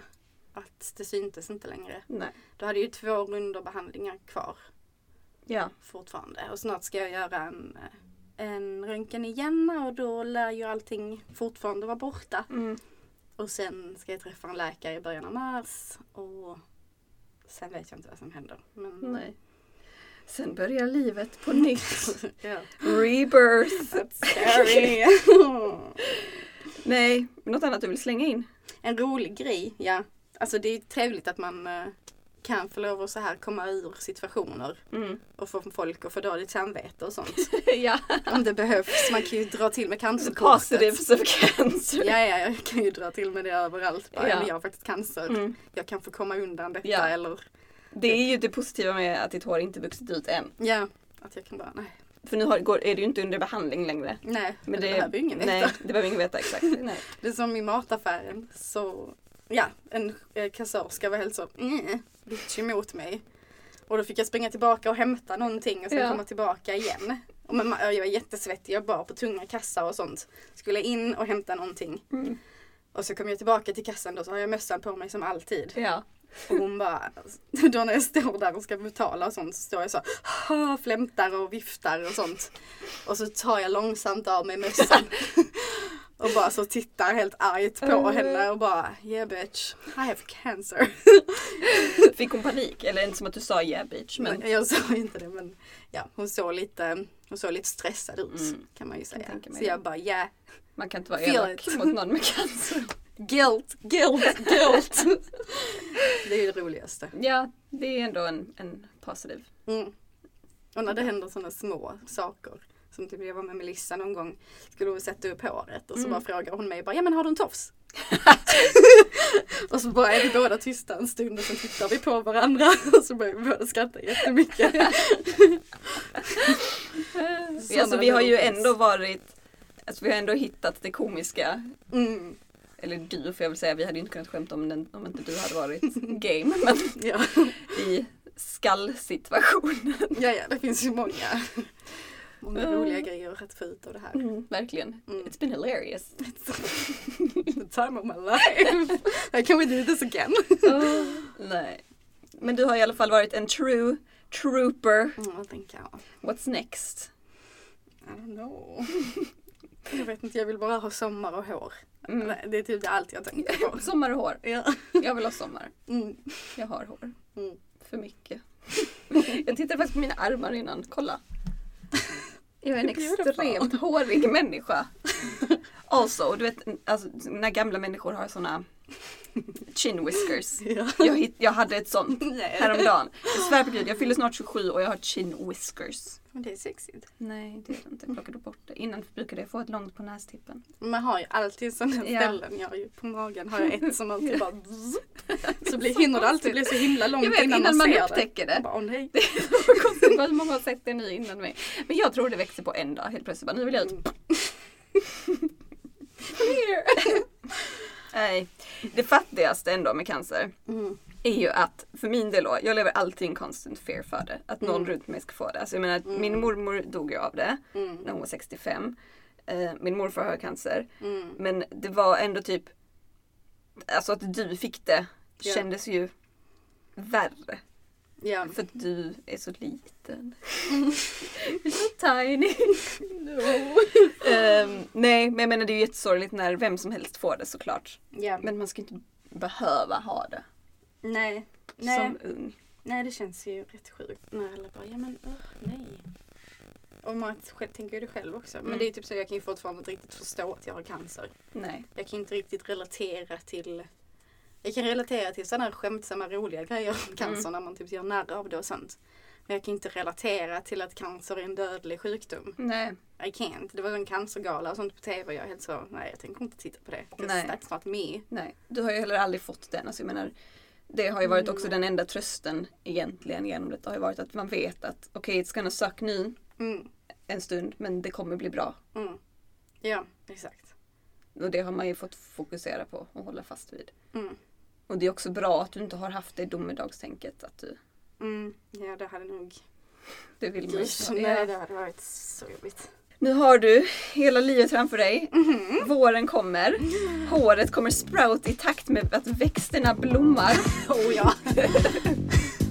att det syntes inte längre. Nej. Då hade ju två rundor behandlingar kvar Ja. fortfarande. Och snart ska jag göra en, eh, en röntgen igen och då lär ju allting fortfarande vara borta. Mm. Och sen ska jag träffa en läkare i början av mars och sen vet jag inte vad som händer. Men, Nej. Sen börjar livet på nytt. [LAUGHS] ja. Rebirth. Scary. [LAUGHS] Nej, något annat du vill slänga in? en rolig grej, ja. Alltså det är trevligt att man eh, kan få lov att så här komma ur situationer Mm. och få folk att få dåligt samvete och sånt. [LAUGHS] ja. Om det behövs. Man kan ju dra till med cancerkortet. Positives of cancer. Ja, ja, jag kan ju dra till med det överallt. Bara, ja. Jag har faktiskt cancer. Mm. Jag kan få komma undan detta Ja. eller Det är ju det positiva med att ditt hår inte vuxit ut än. ja, att jag kan bara nej. För nu har, går, är du ju inte under behandling längre. Nej, men det, det behöver ju ingen veta. Nej, det behöver ingen veta exakt. [LAUGHS] Nej. Det är som i mataffären så, ja, en eh, kassörska var helt så, mm, bitch emot mig. Och då fick jag springa tillbaka och hämta någonting och sen Ja. komma tillbaka igen. Och men, jag var jättesvettig, jag bar på tunga kassar och sånt. Skulle in och hämta någonting. Mm. Och så kom jag tillbaka till kassan då så har jag mössan på mig som alltid. Ja. Och hon bara, [LAUGHS] då när jag står där och ska betala och sånt så står jag så "Ha", flämtar och viftar och sånt. Och så tar jag långsamt av mig mössan. [LAUGHS] och bara så tittar helt argt på Mm. henne och bara yeah bitch, I have cancer. [LAUGHS] Fick hon panik? Eller inte som att du sa yeah bitch. Men... Men jag sa inte det men ja, hon såg lite, hon såg lite stressad ut Mm. kan man ju säga. mig Så jag bara yeah, Man kan inte vara Feel elak it. mot någon med cancer. Guilt, guilt, guilt. [LAUGHS] det är ju det roligaste. Ja, det är ändå en, en positiv. Mm. Och när det händer sådana små saker. Som typ jag var med Melissa någon gång. Skulle hon sätta upp håret och så Mm. bara frågar hon mig bara, ja men har du en tofs? [LAUGHS] och så bara är vi båda tysta en stund och så tittar vi på varandra [LAUGHS] och så börjar vi båda skratta jättemycket. Alltså, vi har ju ändå varit, alltså vi har ändå hittat det komiska. Mm. Eller du får jag väl säga, vi hade inte kunnat skämta om, den, om inte du hade varit [LAUGHS] game. Men Ja. i skallsituationen. ja, ja, det finns ju många, många Mm. roliga grejer att få ut av det här. Mm, verkligen. Mm. It's been hilarious. [LAUGHS] The time of my life. Can we do this again? Nej. Men du har i alla fall varit en true trooper. Mm, vad tänker jag? What's next? I don't know. Jag vet inte, jag vill bara ha sommar och hår. Mm. Det är typ allt jag tänker på. [LAUGHS] Sommar och hår. Ja. Jag vill ha sommar. Mm. Jag har hår. Mm. För mycket. [LAUGHS] Jag tittade faktiskt på mina armar innan. Kolla. Jag är en extremt hårig människa. [LAUGHS] Also, du vet alltså, när gamla människor har såna [LAUGHS] chin whiskers. [LAUGHS] Ja. Jag, hitt, jag hade ett sånt [LAUGHS] Nej. häromdagen. Jag svär på gud, jag fyller snart 27 och jag har chin whiskers. Men det är sexigt. Nej, det är det inte. Jag plockade bort det. Innan brukade jag få ett långt på nästippen. Man har ju alltid sådana Ja. ställen. Jag har ju, på magen har jag ett som alltid bara Så blir, hinner det alltid bli så himla långt Jag vet, innan, innan man ser upptäcker det. Jag Bara, åh nej. Konstigt vad många har sett det nu innan mig. Men jag tror det växer på en dag helt plötsligt. Bara, nu vill jag ut. Nej. Det fattigaste ändå med cancer Mm. är ju att för min del då, jag lever alltid i en constant fear för det. Att någon Mm. runt mig ska få det. Alltså jag menar, Mm. min mormor dog ju av det Mm. när hon var 65. Eh, min morfar har cancer. Mm. Men det var ändå typ, alltså att du fick det Ja. kändes ju värre. Ja. För att du är så liten. [LAUGHS] You're so tiny. [LAUGHS] Ehm, nej, men jag menar det är ju jättesorgligt när vem som helst får det såklart. ja. Men man ska inte behöva ha det Nej. Nej. som ung. nej, det känns ju rätt sjukt. När alla bara, ja men uh, nej. Och man själv, tänker ju det själv också. Men Mm. det är typ så jag kan ju fortfarande inte riktigt förstå att jag har cancer. Nej. Jag kan inte riktigt relatera till jag kan relatera till sådana skämtsamma roliga grejer om cancer när man typ gör narr av det och sånt. Men jag kan inte relatera till att cancer är en dödlig sjukdom. Nej. I can't. Det var en cancergala och sånt på TV och jag helt så, nej jag tänker inte titta på det. Nej. That's not me. Nej. Du har ju heller aldrig fått den. Alltså, jag menar, det har ju varit också Mm. den enda trösten egentligen genom det. har ju varit att man vet att okej, it's gonna suck nu Mm, en stund men det kommer bli bra. mm. Ja, exakt. Och det har man ju fått fokusera på och hålla fast vid. Mm. Och det är också bra att du inte har haft det domedagstänket. Att du, Mm. Ja, det hade nog... det vill man inte nej, det hade varit så jobbigt. Nu har du hela livet framför dig. Mhm. Våren kommer. Håret kommer sprout i takt med att växterna blommar. [LAUGHS] Oh ja. [LAUGHS]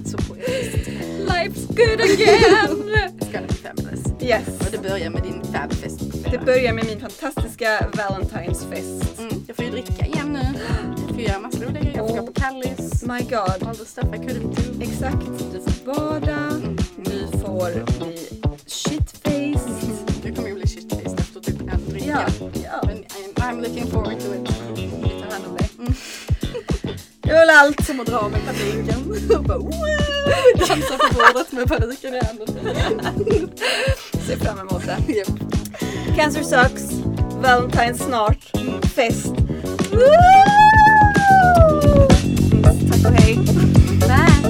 så poetiskt. Life's good again! Ska det bli fabulous. Yes. Och det börjar med din fabfest. Det börjar med min fantastiska Valentine's fest. Mm, jag får ju dricka gå på Kallis. My God. All the stuff I couldn't do. Exakt. Du får bada. Mm. Du får bli shitfaced. Du kommer ju bli shitfaced efter typ en dricka. Ja. ja. Men I'm, I'm looking forward to it. Vi tar hand om dig. Mm. Det var väl allt. Som att dra med paniken. Dansa på bordet med paniken i handen. Ser fram emot det. Japp. Cancer sucks. Valentine's snart. Fest. Woo! Tack och hej. Bye!